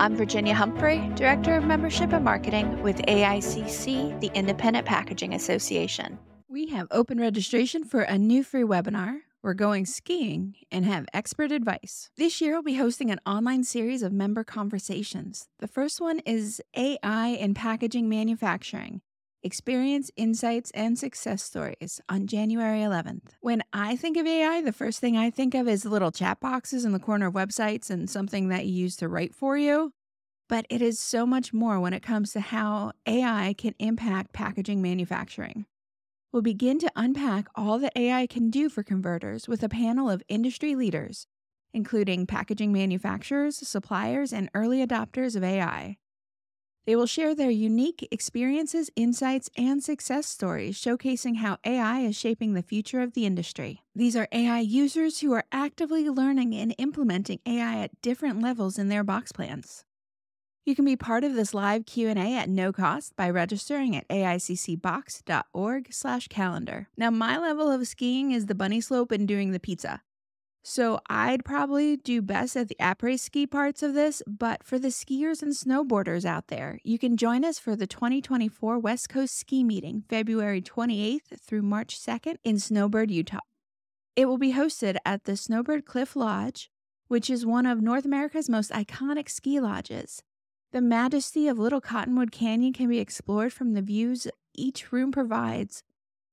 I'm Virginia Humphrey, Director of Membership and Marketing with AICC, the Independent Packaging Association. We have open registration for a new free webinar. We're going skiing and have expert advice. This year, we'll be hosting an online series of member conversations. The first one is AI in packaging manufacturing experience, insights, and success stories on January 11th. When I think of AI, the first thing I think of is little chat boxes in the corner of websites and something that you use to write for you. But it is so much more when it comes to how AI can impact packaging manufacturing. We'll begin to unpack all that AI can do for converters with a panel of industry leaders, including packaging manufacturers, suppliers, and early adopters of AI. They will share their unique experiences, insights, and success stories showcasing how AI is shaping the future of the industry. These are AI users who are actively learning and implementing AI at different levels in their box plants. You can be part of this live Q&A at no cost by registering at aiccbox.org/calendar. Now, my level of skiing is the bunny slope and doing the pizza. So I'd probably do best at the après ski parts of this, but for the skiers and snowboarders out there, you can join us for the 2024 West Coast Ski Meeting, February 28th through March 2nd in Snowbird, Utah. It will be hosted at the Snowbird Cliff Lodge, which is one of North America's most iconic ski lodges. The majesty of Little Cottonwood Canyon can be explored from the views each room provides,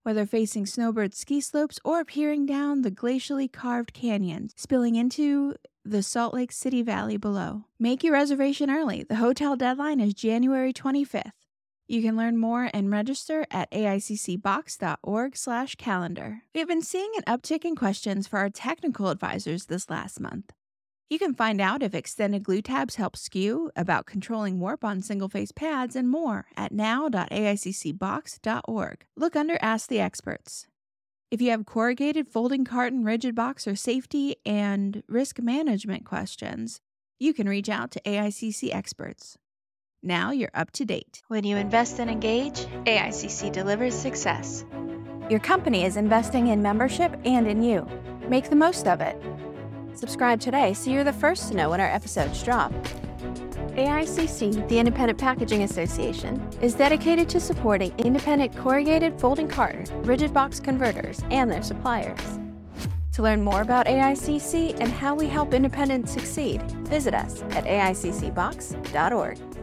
whether facing snowbird ski slopes or peering down the glacially carved canyons, spilling into the Salt Lake City Valley below. Make your reservation early. The hotel deadline is January 25th. You can learn more and register at aiccbox.org/calendar. We have been seeing an uptick in questions for our technical advisors this last month. You can find out if extended glue tabs help skew, about controlling warp on single face pads, and more at now.aiccbox.org. Look under Ask the Experts. If you have corrugated folding carton, rigid box, or safety and risk management questions, you can reach out to AICC experts. Now you're up to date. When you invest and engage, AICC delivers success. Your company is investing in membership and in you. Make the most of it. Subscribe today so you're the first to know when our episodes drop. AICC, the Independent Packaging Association, is dedicated to supporting independent corrugated folding carton, rigid box converters, and their suppliers. To learn more about AICC and how we help independents succeed, visit us at aiccbox.org.